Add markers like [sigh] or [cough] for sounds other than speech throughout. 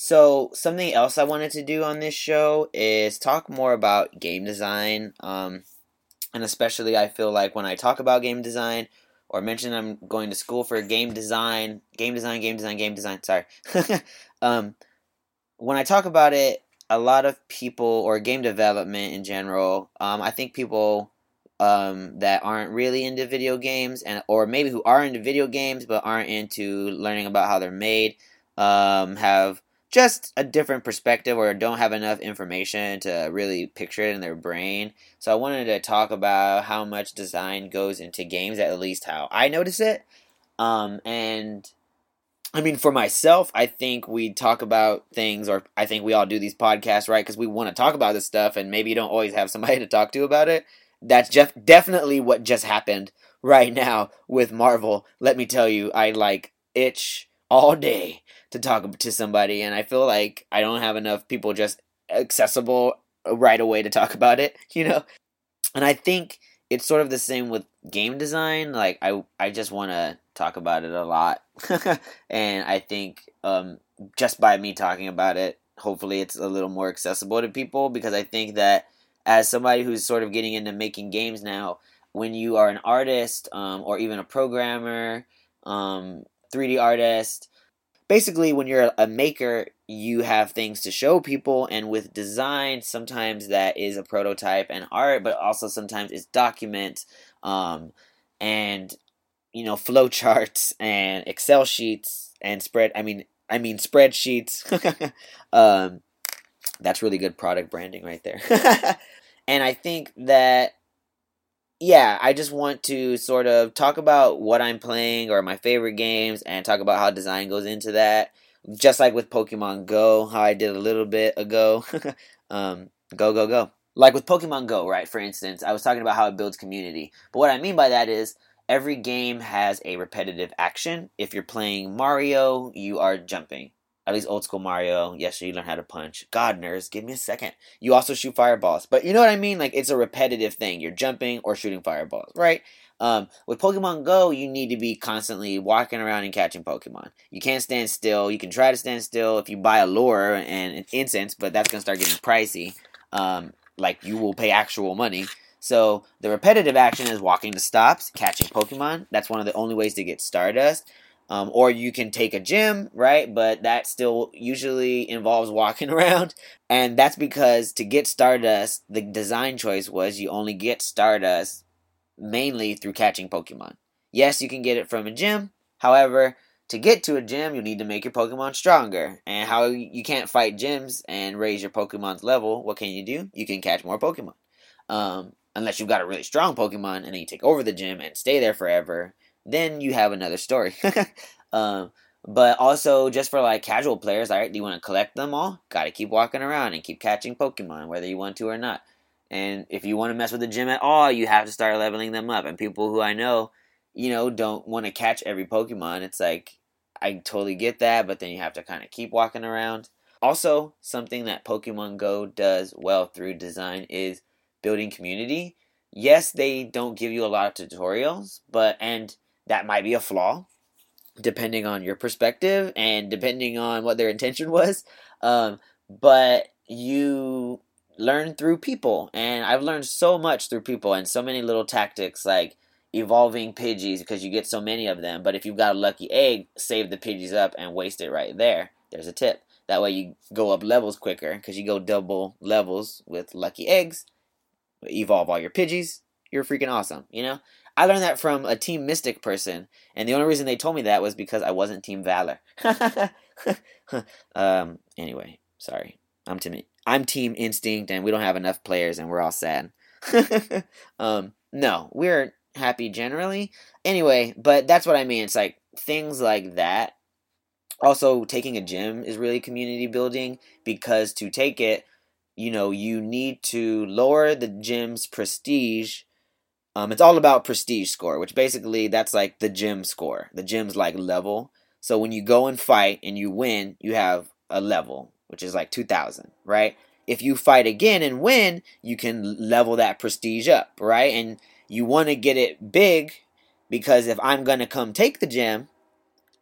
So something else I wanted to do on this show is talk more about game design. Um, and especially I feel like when I talk about game design or mention I'm going to school for game design, game design, game design, game design. Sorry. [laughs] um, when I talk about it, a lot of people or game development in general, um, I think people um, that aren't really into video games and or maybe who are into video games but aren't into learning about how they're made um, have just a different perspective or don't have enough information to really picture it in their brain. So I wanted to talk about how much design goes into games, at least how I notice it. Um, and I mean, for myself, I think we talk about things, or I think we all do these podcasts, right? Because we want to talk about this stuff, and maybe you don't always have [laughs] somebody to talk to about it. That's just definitely what just happened right [laughs] now with Marvel. Let me tell you, I like itch all day to talk to somebody, and I feel like I don't have enough people just accessible right away to talk about it, [laughs] you know. And I think it's sort of the same with game design. Like I, I just want to talk about it a lot, [laughs] and I think um, just by me talking about it, hopefully it's a little more accessible to people because I think that as somebody who's sort of getting into making games now, when you are an artist um, or even a programmer, um, 3D artist, basically when you're a maker you have things to show people and with design sometimes that is a prototype and art but also sometimes it's documents um, and you know flowcharts and excel sheets and spread i mean i mean spreadsheets. [laughs] Um, that's really good product branding right there. [laughs] And i think that yeah, I just want to sort of talk about what I'm playing or my favorite games and talk about how design goes into that. Just like with Pokemon Go, how I did a little bit ago. [laughs] um, go, go, go. Like with Pokemon Go, right? For instance, I was talking about how it builds community. But what I mean by that is every game has a repetitive action. If you're playing Mario, you are jumping. At least old school Mario. Yes, you learn how to punch. God, nerds, give me a second. You also shoot fireballs. But you know what I mean? Like, it's a repetitive thing. You're jumping or shooting fireballs, right? Um, with Pokemon Go, you need to be constantly walking around and catching Pokemon. You can't stand still. You can try to stand still if you buy a lure and an incense, but that's going to start getting pricey. Um, like, you will pay actual money. So, the repetitive action is walking to stops, catching Pokemon. That's one of the only ways to get Stardust. Um, or you can take a gym, right? But that still usually involves walking [laughs] around. And that's because to get Stardust, the design choice was you only get Stardust mainly through catching Pokemon. Yes, you can get it from a gym. However, to get to a gym, you need to make your Pokemon stronger. And how you can't fight gyms and raise your Pokemon's level, what can you do? You can catch more Pokemon. Um, unless you've got a really strong Pokemon and then you take over the gym and stay there forever then you have another story. [laughs] um, but also, just for like casual players, all right, do you want to collect them all? Got to keep walking around and keep catching Pokemon, whether you want to or not. And if you want to mess with the gym at all, you have to start leveling them up. And people who I know, you know, don't want to catch every Pokemon. It's like, I totally get that, but then you have to kind of keep walking around. Also, something that Pokemon Go does well through design is building community. Yes, they don't give you a lot of tutorials, but, and that might be a flaw, depending on your perspective and depending on what their intention was. Um, but you learn through people, and I've learned so much through people and so many little tactics like evolving Pidgeys because you get so many of them. But if you've got a lucky egg, save the Pidgeys up and waste it right there. There's a tip. That way you go up levels quicker because you go double levels with lucky eggs. Evolve all your Pidgeys. You're freaking awesome, you know? I learned that from a Team Mystic person, and the only reason they told me that was because I wasn't Team Valor. [laughs] um. Anyway, sorry. I'm Team. I'm Team Instinct, and we don't have enough players, and we're all sad. [laughs] um. No, we're happy generally. Anyway, but that's what I mean. It's like things like that. Also, taking a gym is really community building because to take it, you know, you need to lower the gym's prestige um, it's all about prestige score, which basically that's like the gym score. The gym's like level. So when you go and fight and you win, you have a level, which is like 2000, right? If you fight again and win, you can level that prestige up, right? And you want to get it big because if I'm going to come take the gym,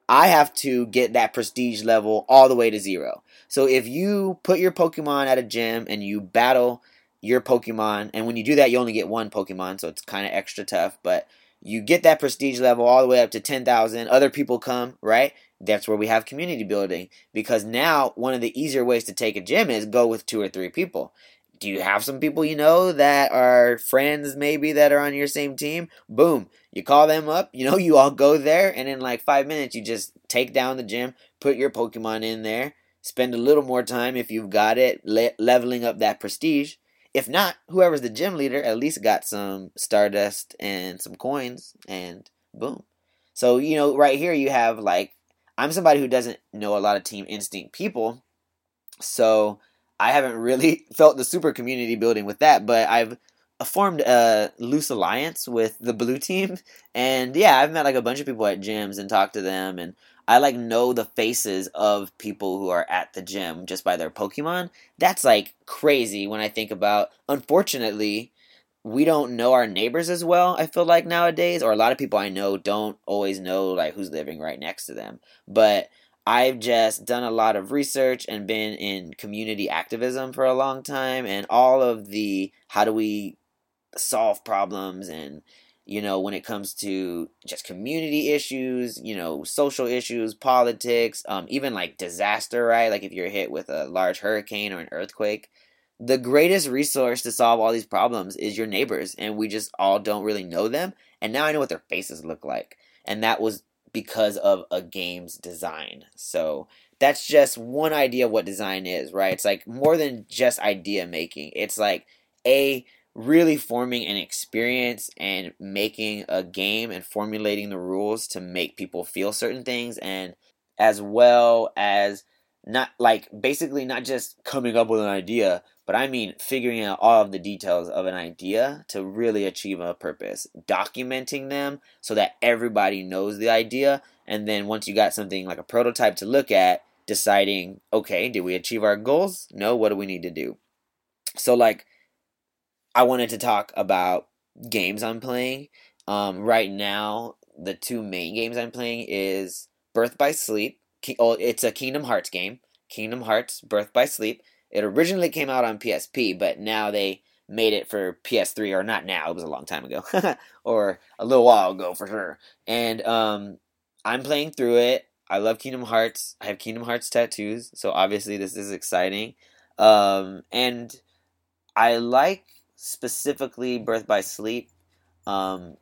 I have to get that prestige level all the way to zero. So if you put your Pokemon at a gym and you battle your Pokemon, and when you do that, you only get one Pokemon, so it's kind of extra tough, but you get that prestige level all the way up to 10,000. Other people come, right? That's where we have community building because now one of the easier ways to take a gym is go with two or three people. Do you have some people you know that are friends maybe that are on your same team? Boom, you call them up, you know, [laughs] you all go there, and in like five minutes, you just take down the gym, put your Pokemon in there, spend a little more time if you've got it, le- leveling up that prestige. If not, whoever's the gym leader at least got some Stardust and some coins, and boom. So, you know, right here you have like, I'm somebody who doesn't know a lot of Team Instinct people, so I haven't really [laughs] felt the super community building with that, but I've uh, formed a loose alliance with the blue team and yeah i've met like a bunch of people at gyms and talked to them and i like know the faces of people who are at the gym just by their pokemon. That's like crazy when i think about unfortunately we don't know our neighbors as well i feel like nowadays or a lot of people i know don't always know like who's living right next to them. But I've just done a lot of research and been in community activism for a long time, and all of the how do we solve problems and you know when it comes to just community issues you know social issues politics um, even like disaster right? Like if you're hit with a large hurricane or an earthquake the greatest resource to solve all these problems is your neighbors and we just all don't really know them and now i know what their faces look like and that was because of a game's design. So that's just one idea of what design is right? It's like more than just idea making. It's like a really forming an experience and making a game and formulating the rules to make people feel certain things and as well as not like basically not just coming up with an idea but i mean figuring out all of the details of an idea to really achieve a purpose documenting them so that everybody knows the idea. And then once you got something like a prototype to look at deciding okay did we achieve our goals? No what do we need to do? So like I wanted to talk about games I'm playing. Um, right now, the two main games I'm playing is Birth by Sleep. Oh, it's a Kingdom Hearts game. Kingdom Hearts Birth by Sleep. It originally came out on PSP, but now they made it for PS3, or not now, it was a long time ago, [laughs] or a little while ago for sure. And um, I'm playing through it. I love Kingdom Hearts. I have Kingdom Hearts tattoos, so obviously this is exciting. Um, and I like specifically Birth by Sleep. Um,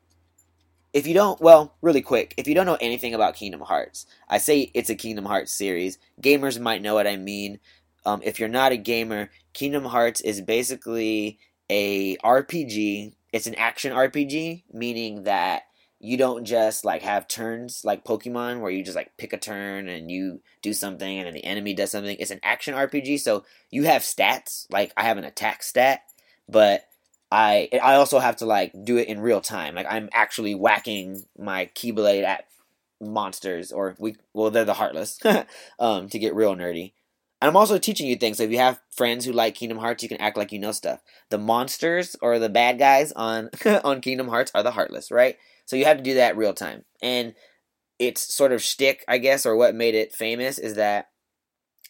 if you don't, well, really quick, if you don't know anything about Kingdom Hearts, I say it's a Kingdom Hearts series. Gamers might know what I mean. Um, if you're not a gamer, Kingdom Hearts is basically a RPG. It's an action RPG, meaning that you don't just like have turns like Pokemon where you just like pick a turn and you do something and then the enemy does something. It's an action RPG, so you have stats. Like I have an attack stat, but I I also have to like do it in real time. Like I'm actually whacking my keyblade at monsters, or we well they're the heartless, [laughs] um, to get real nerdy. And I'm also teaching you things. So if you have friends who like Kingdom Hearts, you can act like you know stuff. The monsters or the bad guys on [laughs] on Kingdom Hearts are the heartless, right? So you have to do that real time. And it's sort of shtick, I guess, or what made it famous is that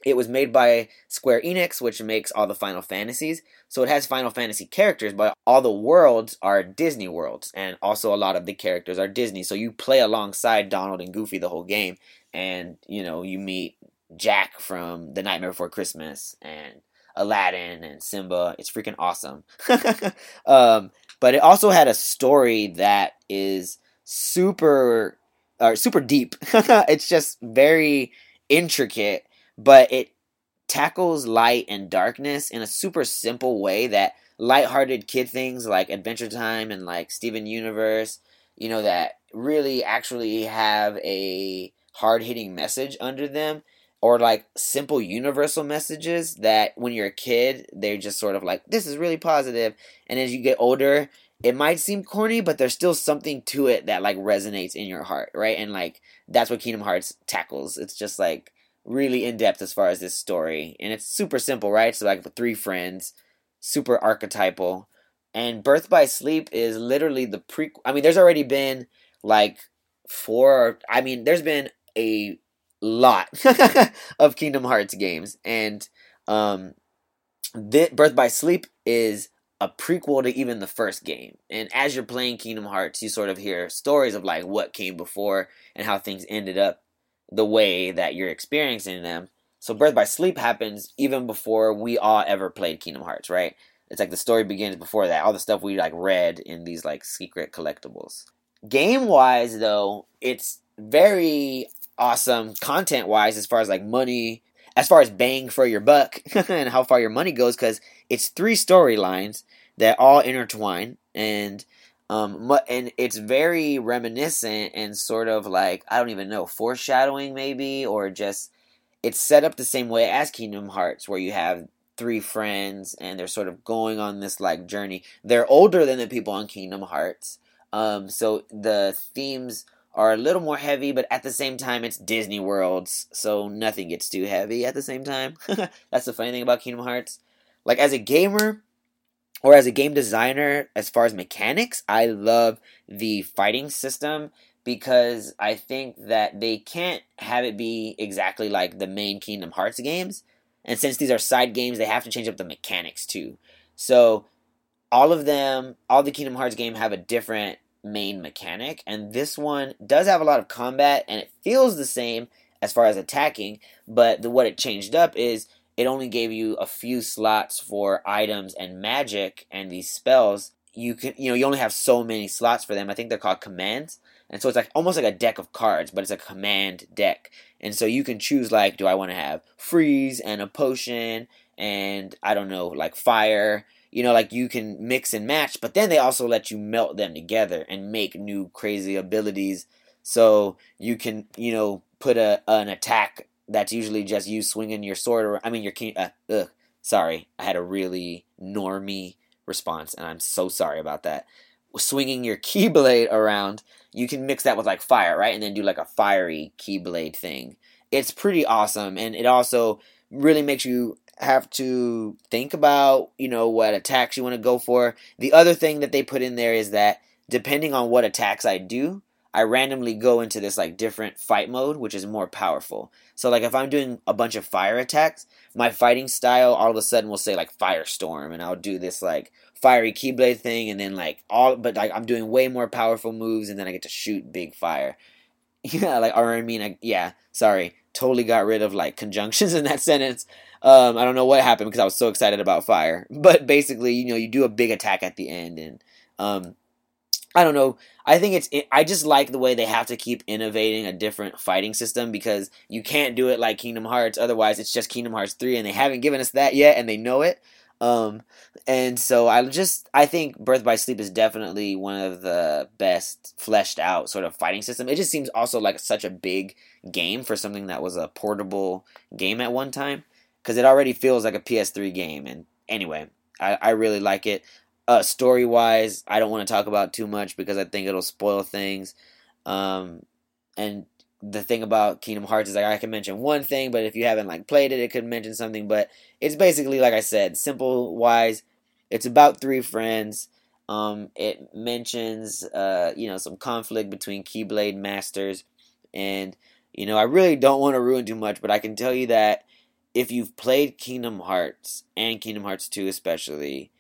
it was made by Square Enix, which makes all the Final Fantasies. So it has Final Fantasy characters, but all the worlds are Disney worlds, and also a lot of the characters are Disney. So you play alongside Donald and Goofy the whole game, and you know you meet Jack from The Nightmare Before Christmas and Aladdin and Simba. It's freaking awesome. [laughs] um, but it also had a story that is super, uh, super deep. [laughs] it's just very intricate but it tackles light and darkness in a super simple way that light-hearted kid things like Adventure Time and like Steven Universe, you know, that really actually have a hard-hitting message under them or like simple universal messages that when you're a kid they're just sort of like this is really positive. And as you get older it might seem corny but there's still something to it that like resonates in your heart right? And like that's what kingdom hearts tackles. It's just like really in depth as far as this story, and it's super simple, right? So like three friends, super archetypal, and Birth by Sleep is literally the pre. I mean, there's already been like four. I mean, there's been a lot [laughs] of Kingdom Hearts games, and um, Birth by Sleep is a prequel to even the first game. And as you're playing Kingdom Hearts, you sort of hear stories of like what came before and how things ended up the way that you're experiencing them. So Birth by Sleep happens even before we all ever played Kingdom Hearts, right? It's like the story begins before that. All the stuff we like read in these like secret collectibles. Game wise though, it's very awesome content wise as far as like money as far as bang for your buck [laughs] and how far your money goes because it's three storylines that all intertwine and um and it's very reminiscent and sort of like I don't even know foreshadowing maybe or just it's set up the same way as Kingdom Hearts where you have three friends and they're sort of going on this like journey. They're older than the people on Kingdom Hearts. Um so the themes are a little more heavy, but at the same time, it's Disney Worlds, so nothing gets too heavy at the same time. [laughs] That's the funny thing about Kingdom Hearts. Like, as a gamer or as a game designer, as far as mechanics, I love the fighting system because I think that they can't have it be exactly like the main Kingdom Hearts games. And since these are side games, they have to change up the mechanics too. So, all of them, all the Kingdom Hearts game have a different main mechanic, and this one does have a lot of combat, and it feels the same as far as attacking, but the, what it changed up is it only gave you a few slots for items and magic and these spells. You can, you know, you only have so many slots for them. I think they're called commands, and so it's like almost like a deck of cards, but it's a command deck. And so you can choose like, do I want to have freeze and a potion and I don't know, like fire you know, like you can mix and match, but then they also let you melt them together and make new crazy abilities. So you can, you know, put a an attack that's usually just you swinging your sword. Or I mean, your king. Uh, ugh, sorry, I had a really normy response, and I'm so sorry about that. Swinging your [laughs] keyblade around, you can mix that with like fire, right, and then do like a fiery keyblade thing. It's pretty awesome, and it also really makes you have to think about, you know, what attacks you want to go for. The other thing that they put in there is that depending on what attacks I do, I randomly go into this like different fight mode, which is more powerful. So like if I'm doing a bunch of fire attacks, my fighting style all of a sudden will say like firestorm and I'll do this like fiery keyblade thing and then like all but like I'm doing way more powerful moves and then I get to shoot big fire. [laughs] Yeah, like or I mean I, yeah, sorry. Totally got rid of like conjunctions in that [laughs] sentence. Um, I don't know what happened because I was so excited about fire. [laughs] But basically, you know, you do a big attack at the end, and um, I don't know. I think it's. It, I just like the way they have to keep innovating a different fighting system because you can't do it like Kingdom Hearts. Otherwise, it's just Kingdom Hearts three, and they haven't given us that yet, and they know it. Um, and so I just I think Birth by Sleep is definitely one of the best fleshed out sort of fighting system. It just seems also like such a big game for something that was a portable game at one time because it already feels like a PS3 game. And anyway, I, I really like it. Uh, story wise, I don't want to talk about too much because I think it'll spoil things. Um, and the thing about Kingdom Hearts is like I can mention one thing, but if you haven't like played it, it could mention something. But it's basically like I said, simple wise. It's about three friends. Um, it mentions uh, you know some conflict between Keyblade masters, and you know I really don't want to ruin too much, but I can tell you that if you've played Kingdom Hearts and Kingdom Hearts 2 especially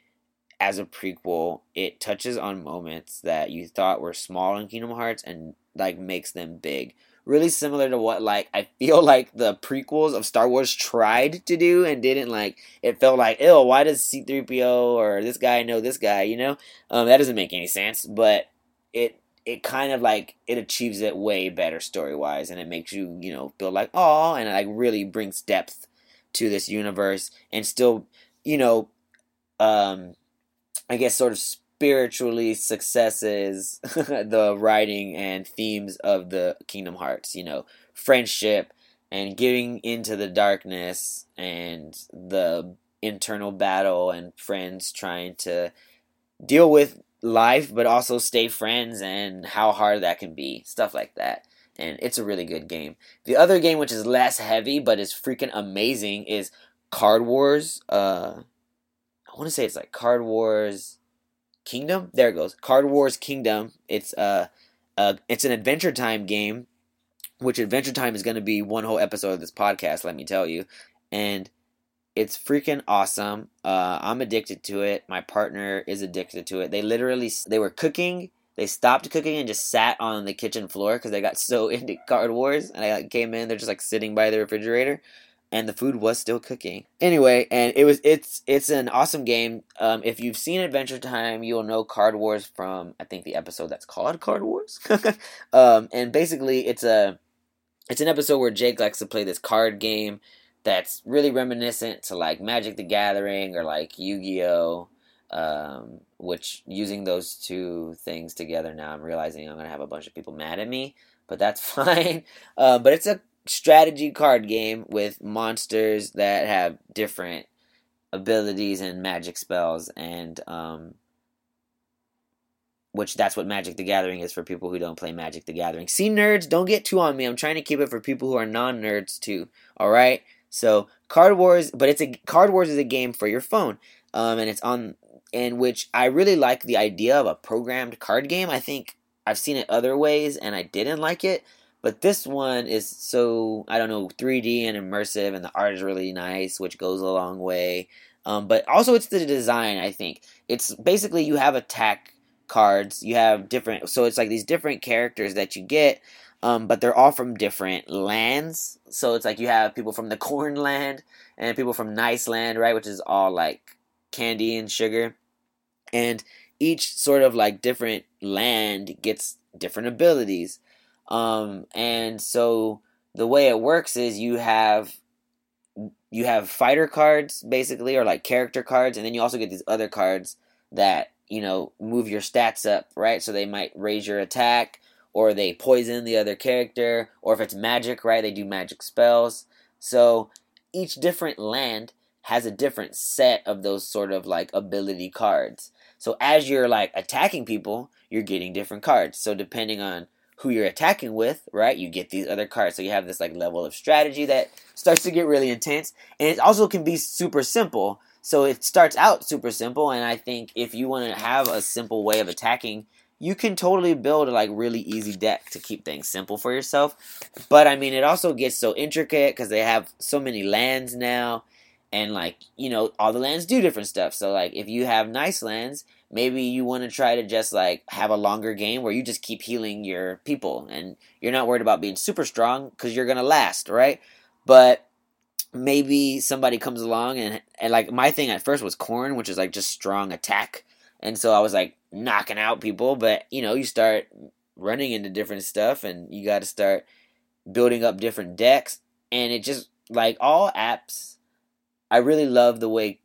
as a prequel, it touches on moments that you thought were small in Kingdom Hearts and like makes them big. Really similar to what like I feel [laughs] like the prequels of Star Wars tried to do and didn't like it felt like, ew, why does C3PO or this guy know this guy, you know? Um, that doesn't make any sense, but it it kind of like it achieves it way better story wise and it makes you, you know, feel like oh and it like really brings depth to this universe and still, you know, um, I guess sort of spiritually successes [laughs] the writing and themes of the Kingdom Hearts, you know, friendship and getting into the darkness and the internal battle and friends trying to deal with life but also stay friends and how hard that can be stuff like that and it's a really good game. The other game, which is less heavy but is freaking amazing, is Card Wars. Uh, I want to say it's like Card Wars Kingdom. There it goes, Card Wars Kingdom. It's uh, uh, it's an Adventure Time game which Adventure Time is going to be one whole episode of this podcast, let me tell you. And it's freaking awesome. Uh, I'm addicted to it. My partner is addicted to it. They literally they were cooking. They stopped cooking and just sat on the kitchen floor because they got so [laughs] into Card Wars. And I like, came in, they're just like sitting by the refrigerator, and the food was still cooking. Anyway, and it was it's it's an awesome game. Um, if you've seen Adventure Time, you'll know Card Wars from I think the episode that's called Card Wars. [laughs] um, and basically, it's a it's an episode where Jake likes to play this card game that's really reminiscent to like Magic the Gathering or like Yu Gi Oh! Um, which using those two things together now, I'm realizing I'm gonna have a bunch of people mad at me, but that's [laughs] fine. Uh, but it's a strategy card game with monsters that have different abilities and magic spells, and um, which that's what Magic the Gathering is for people who don't play Magic the Gathering. See, nerds, don't get too on me. I'm trying to keep it for people who are non nerds too. All right. So Card Wars, but it's a Card Wars is a game for your phone, um, and it's on in which I really like the idea of a programmed card game. I think I've seen it other ways and I didn't like it, but this one is so I don't know 3D and immersive, and the art is really nice, which goes a long way. Um, but also it's the design. I think it's basically you have attack cards. You have different, so it's like these different characters that you get, um, but they're all from different lands. So it's like you have people from the [laughs] Corn Land and people from Nice Land, right, which is all like candy and sugar, and each sort of like different land gets different abilities. Um, and so the way it works is you have you have fighter cards basically or like character cards and then you also get these other cards that you know, move your stats up, right? So they might raise your attack, or they poison the other character, or if it's magic, right, they do magic spells. So each different land has a different set of those sort of like ability cards. So as you're like attacking people, you're getting different cards. So depending on who you're attacking with, right, you get these other cards. So you have this like level of strategy that starts to get really intense. And it also can be super simple. So it starts out super simple, and I think if you want to have a simple way of attacking, you can totally build a like really easy deck to keep things simple for yourself. But I mean, it also gets so intricate because they have so many lands now, and like you know, all the lands do different stuff. So like, if you have nice lands, maybe you want to try to just like have a longer game where you just keep healing your people, and you're not worried about being super strong because you're gonna last, right? But maybe somebody comes along and and like my thing at first was corn, which is like just strong attack, and so I was like knocking out people. But you know, you start running into different stuff, and you got to start building up different decks, and it just like all apps. I really love the way,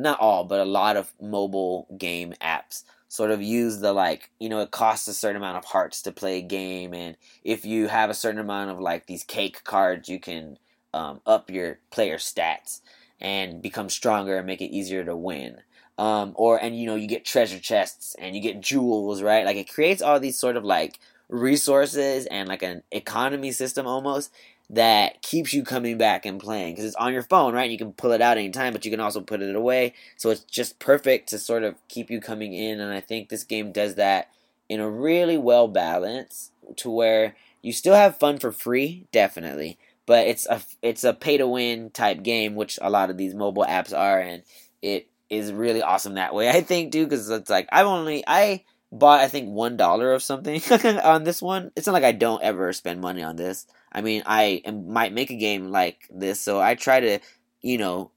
not all, but a lot of mobile game apps sort of use the like you know it costs a certain amount of hearts to play a game and if you have a certain amount of like these cake cards you can um, up your player stats and become stronger and make it easier to win. Um, or and you know you get treasure chests and you get jewels, right? Like it creates all these sort of like resources and like an economy system almost that keeps you coming back and playing because it's on your phone, right? You can pull it out anytime, but you can also put it away. So it's just perfect to sort of keep you coming in. And I think this game does that in a really well balance to where you still have fun for free, definitely, but it's a it's a pay to win type game, which a lot of these mobile apps are, and it is really awesome that way. [laughs] I think, too, because it's like I've only I bought I think one dollar of something [laughs] on this one. It's not like I don't ever spend money on this. I mean, I am, might make a game like this, so I try to, you know,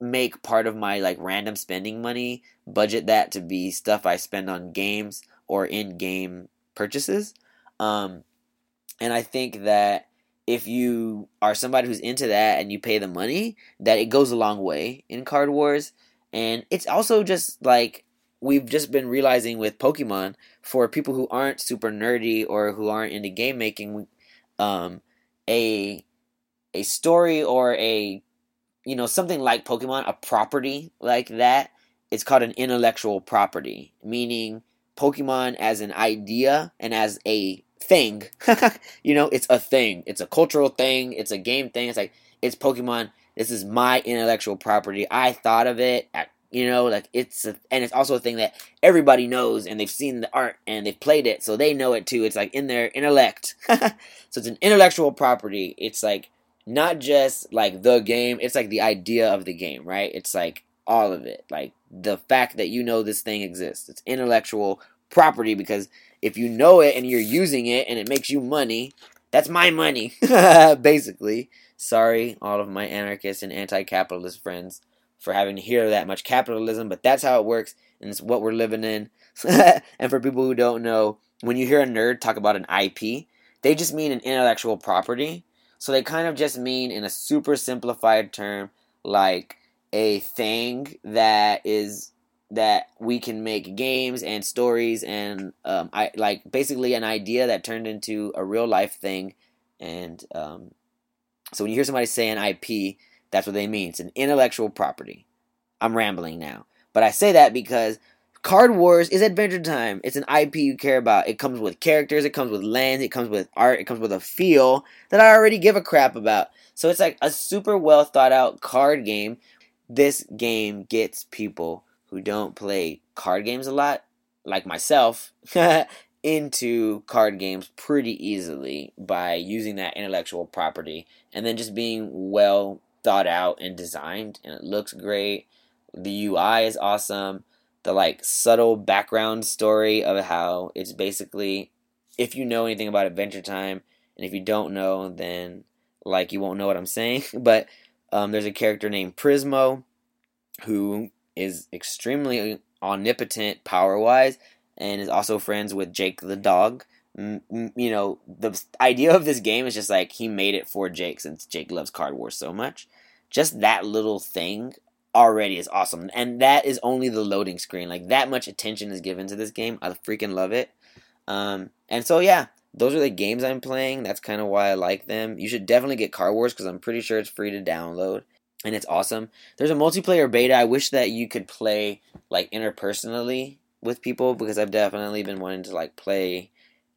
make part of my like random spending money budget that to be stuff I spend on games or in game purchases. Um, and I think that if you are somebody who's into that and you pay the money, that it goes a long way in Card Wars. And it's also just like we've just been realizing with Pokemon for people who aren't super nerdy or who aren't into game making, um, a a story or a you know something like Pokemon, a property like that, it's called an intellectual property, meaning Pokemon as an idea and as a thing. [laughs] you know, it's a thing. It's a cultural thing. It's a game thing. It's like it's Pokemon. This is my intellectual property. I thought of it at You know, like it's a, and it's also a thing that everybody knows and they've seen the art and they've played it, so they know it too. It's like in their intellect. [laughs] so it's an intellectual property. It's like not just like the game, it's like the idea of the game, right? It's like all of it. Like the fact that you know this thing exists. It's intellectual property because if you know it and you're using it and it makes you money, that's my money, [laughs] basically. Sorry, all of my anarchist and anti capitalist friends for having to hear that much capitalism, but that's how it works, and it's what we're living in. [laughs] and for people who don't know, when you hear a nerd talk about an IP, they just mean an intellectual property. So they kind of just mean, in a super simplified term, like a thing that is that we can make games and stories and um, I like basically an idea that turned into a real life thing. And um, so when you hear somebody say an IP, that's what they mean. It's an intellectual property. I'm rambling now. But I say that because Card Wars is Adventure Time. It's an IP you care about. It comes with characters, it comes with lands, it comes with art, it comes with a feel that I already give a crap about. So it's like a super well thought out card game. This game gets people who don't play card games a lot, like myself, [laughs] into card games pretty easily by using that intellectual property and then just being well thought out and designed and it looks great. The UI is awesome. The like subtle background story of how it's basically if you know anything about Adventure Time and if you don't know then like you won't know what I'm saying, [laughs] but um, there's a character named Prismo who is extremely omnipotent power wise and is also friends with Jake the dog. You know, the idea of this game is just like he made it for Jake since Jake loves Card Wars so much. Just that little thing already is awesome. And that is only the loading screen. Like that much attention is given to this game. I freaking love it. Um, and so yeah, those are the games I'm playing. That's kind of why I like them. You should definitely get Card Wars because I'm pretty sure it's free to download and it's awesome. There's a multiplayer beta. I wish that you could play like interpersonally with people because I've definitely been wanting to like play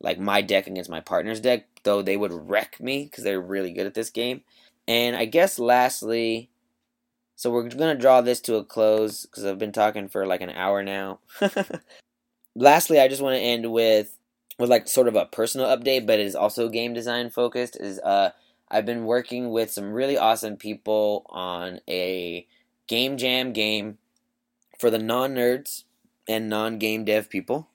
like my deck against my partner's deck, though they would wreck me because they're really good at this game. And I guess lastly, so we're gonna draw this to a close because I've been talking for like an hour now. [laughs] lastly, I just want to end with with like sort of a personal update, but it is also game design focused. Is uh I've been working with some really awesome people on a game jam game for the non nerds and non game dev people.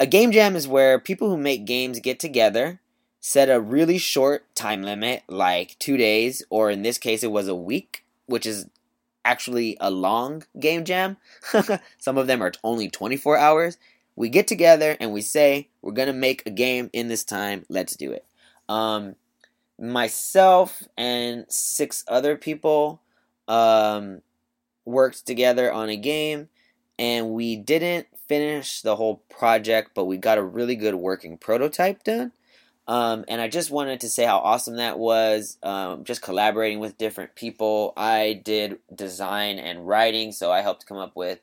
A game jam is where people who make games get together, set a really short time limit, like two days, or in this case, it was a week, which is actually a long game jam. [laughs] Some of them are only 24 hours. We get together and we say, we're going to make a game in this time. Let's do it. Um, myself and six other people um, worked together on a game, and we didn't finish the whole project, but we got a really good working prototype done. Um, and I just wanted to say how awesome that was. Um, just collaborating with different people. I did design and writing, so I helped come up with.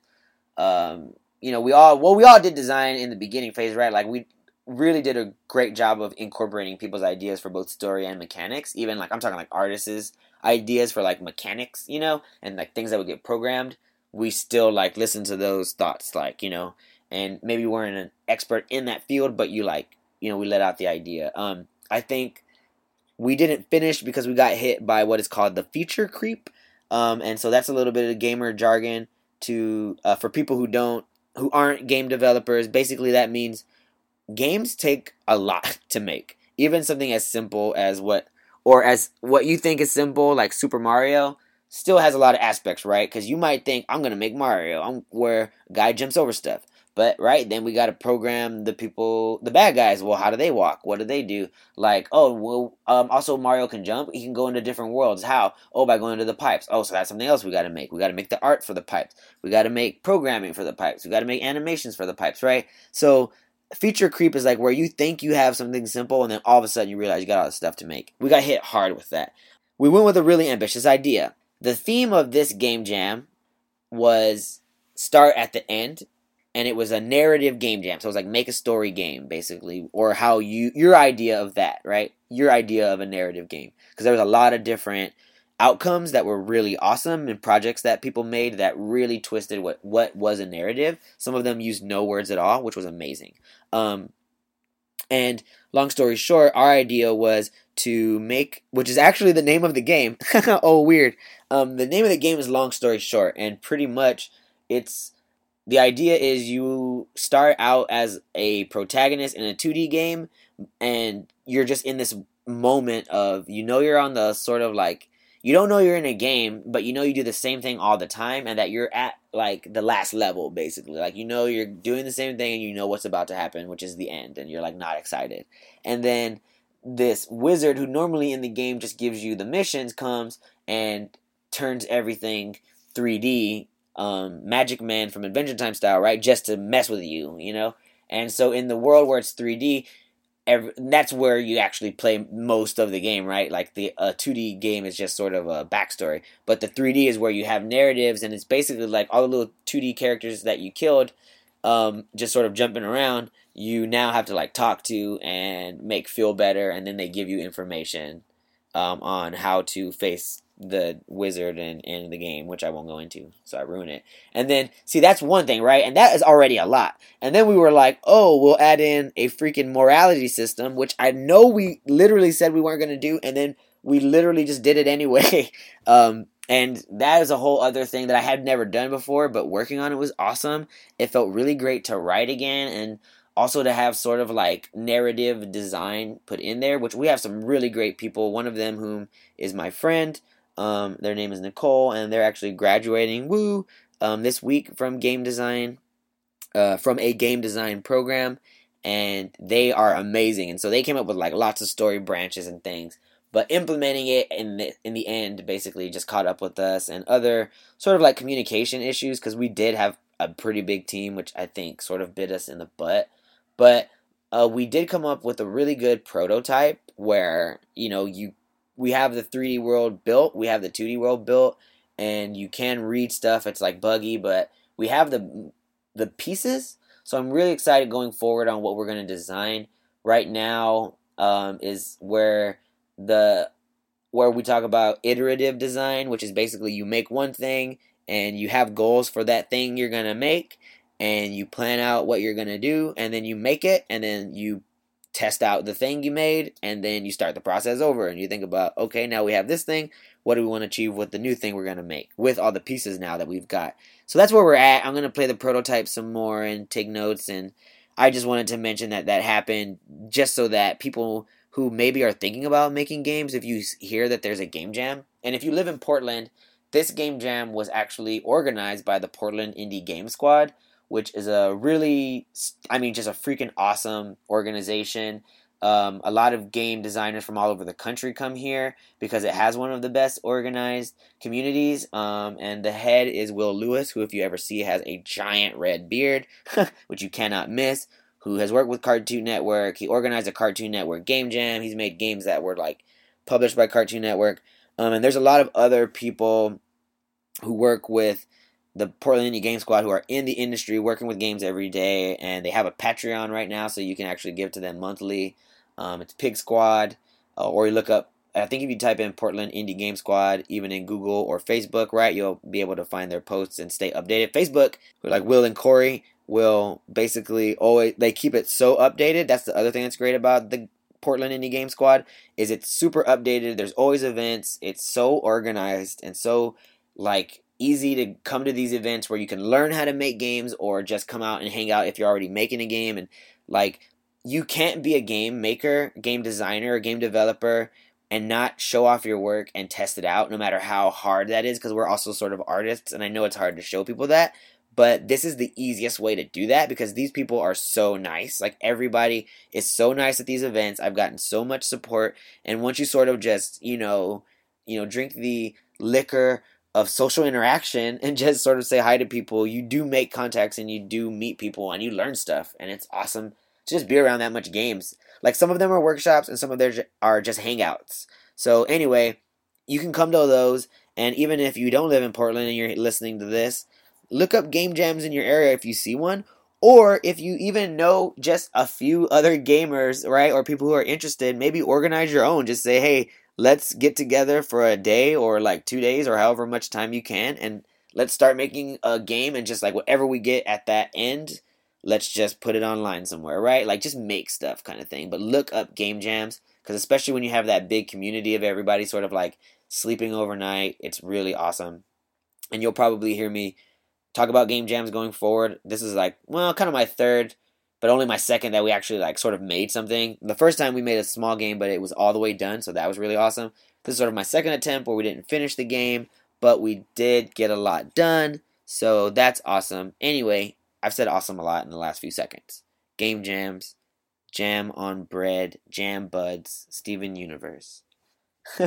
Um, you know, we all well, we all did design in the beginning phase, right? Like we really did a great job of incorporating people's ideas for both story and mechanics. Even like I'm talking like artists' ideas for like mechanics, you know, and like things that would get programmed. We still like listen to those thoughts, like you know, and maybe weren't an expert in that field, but you like you know we let out the idea. Um, I think we didn't finish because we got hit by what is called the feature creep, um, and so that's a little bit of gamer jargon to uh, for people who don't who aren't game developers. Basically, that means games take a lot [laughs] to make. Even something as simple as what or as what you think is simple like Super Mario still has a lot of aspects, right? Cuz you might think I'm to make Mario, I'm where guy jumps over stuff. But right, then we got to program the people, the bad guys. Well, how do they walk? What do they do? Like, oh, well, um, also Mario can jump. He can go into different worlds. How? Oh, by going into the pipes. Oh, so that's something else we got to make. We got to make the art for the pipes. We got to make programming for the pipes. We got to make animations for the pipes, right? So feature creep is like where you think you have something simple and then all of a sudden you realize you got all this stuff to make. We got hit hard with that. We went with a really ambitious idea. The theme of this game jam was start at the end and it was a narrative game jam. So it was like make a story game basically or how you your idea of that, right? Your idea of a narrative game because there was a lot of different outcomes that were really awesome and projects that people made that really twisted what what was a narrative. Some of them used no words at all, which was amazing. Um, and long story short, our idea was to make, which is actually the name of the game. [laughs] oh, weird. Um, the name of the game is Long Story Short, and pretty much it's the idea is you start out as a protagonist in a 2D game, and you're just in this moment of you know you're on the sort of like you don't know you're in a game, but you know you do the same thing all the time and that you're at like the last level basically. Like you know you're doing the same thing and you know what's about to happen, which is the end and you're like not excited. And then this wizard who normally in the game just gives you the missions comes and turns everything 3D um, Magic Man from Adventure Time style, right? Just to mess with you, you know? And so in the world where it's 3D, every, that's where you actually play most of the game, right? Like the uh, 2D game is just sort of a backstory, but the 3D is where you have narratives, and it's basically like all the little 2D characters that you killed, um, just sort of jumping around. You now have to like talk to and make feel better, and then they give you information um, on how to face the wizard in the game, which I won't go into, so I ruin it. And then, see, that's one thing, right? And that is already a lot. And then we were like, oh, we'll add in a freaking morality system, which I know we literally said we weren't going to do, and then we literally just did it anyway. [laughs] um, and that is a whole other thing that I had never done before, but working on it was awesome. It felt really great to write again, and also to have sort of like narrative design put in there, which we have some really great people. One of them, whom is my friend, um, their name is Nicole, and they're actually graduating, woo, um, this week from game design, uh, from a game design program, and they are amazing. And so they came up with like lots of story branches and things, but implementing it in the in the end basically just caught up with us and other sort of like communication issues because we did have a pretty big team, which I think sort of bit us in the butt, but. Uh, we did come up with a really good prototype where you know you we have the 3D world built, we have the 2D world built, and you can read stuff. It's like buggy, but we have the the pieces. So I'm really excited going forward on what we're going to design. Right now um, is where the where we talk about iterative design, which is basically you make one thing and you have goals for that thing you're going to make and you plan out what you're going to do and then you make it and then you test out the thing you made, and then you start the process over and you think about, okay, now we have this thing. What do we want to achieve with the new thing we're going to make with all the pieces now that we've got? So that's where we're at. I'm going to play the prototype some more and take notes. And I just wanted to mention that that happened just so that people who maybe are thinking about making games, if you hear that there's a game jam, and if you live in Portland, this game jam was actually organized by the Portland Indie Game Squad which is a really, I mean, just a freaking awesome organization. Um, a lot of game designers from all over the country come here because it has one of the best organized communities. Um, and the head is Will Lewis, who, if you ever see, has a giant red beard, [laughs] which you cannot miss. Who has worked with Cartoon Network? He organized a Cartoon Network game jam. He's made games that were like published by Cartoon Network. Um, and there's a lot of other people who work with the Portland Indie Game Squad who are in the industry working with games every day, and they have a Patreon right now, so you can actually give to them monthly. Um, it's Pig Squad, uh, or you look up. I think if you type in Portland Indie Game Squad, even in Google or Facebook, right, you'll be able to find their posts and stay updated. Facebook, like Will and Corey, will basically always they keep it so updated. That's the other thing that's great about the Portland Indie Game Squad is it's super updated. There's always events. It's so organized and so like easy to come to these events where you can learn how to make games or just come out and hang out if you're already making a game. And like you can't be a game maker, game designer, or game developer and not show off your work and test it out no matter how hard that is because we're also sort of artists and I know it's hard to show people that but this is the easiest way to do that because these people are so nice. Like everybody is so nice at these events. I've gotten so much support. And once you sort of just you know you know drink the liquor of social interaction and just sort of say hi to people, you do make contacts and you do meet people and you learn stuff. And it's awesome to just be around that much games. Like some of them are workshops and some of them are just hangouts. So, anyway, you can come to those. And even if you don't live in Portland and you're listening to this, look up game jams in your area if you see one. Or if you even know just a few other gamers, right, or people who are interested, maybe organize your own. Just say, hey, let's get together for a day or like two days or however much time you can and let's start making a game and just like whatever we get at that end let's just put it online somewhere right? Like just make stuff kind of thing but look up game jams because especially when you have that big community of everybody sort of like sleeping overnight it's really awesome. And you'll probably hear me talk about game jams going forward. This is like well kind of my third but only my second that we actually like sort of made something the first time we made a small game but it was all the way done so that was really awesome this is sort of my second attempt where we didn't finish the game but we did get a lot done. So that's awesome. Anyway, I've said awesome a lot in the last few seconds. Game jams, jam on bread, jam buds, Steven Universe.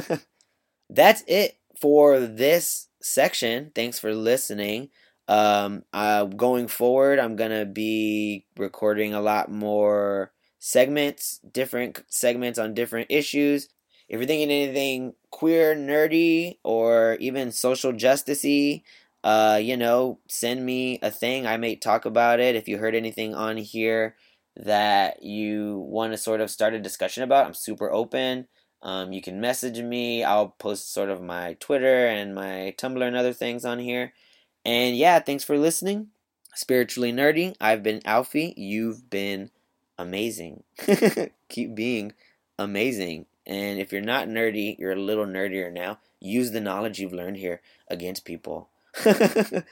[laughs] that's it for this section. Thanks for listening. Um, uh, going forward, I'm gonna be recording a lot more segments, different segments on different issues. If you're thinking anything queer, nerdy, or even social justicey, uh, you know, send me a thing. I may talk about it. If you heard anything on here that you want to sort of start a discussion about, I'm super open. Um, you can message me. I'll post sort of my Twitter and my Tumblr and other things on here. And yeah, thanks for listening. Spiritually nerdy. I've been Alfie. You've been amazing. [laughs] Keep being amazing. And if you're not nerdy, you're a little nerdier now. Use the knowledge you've learned here against people. [laughs]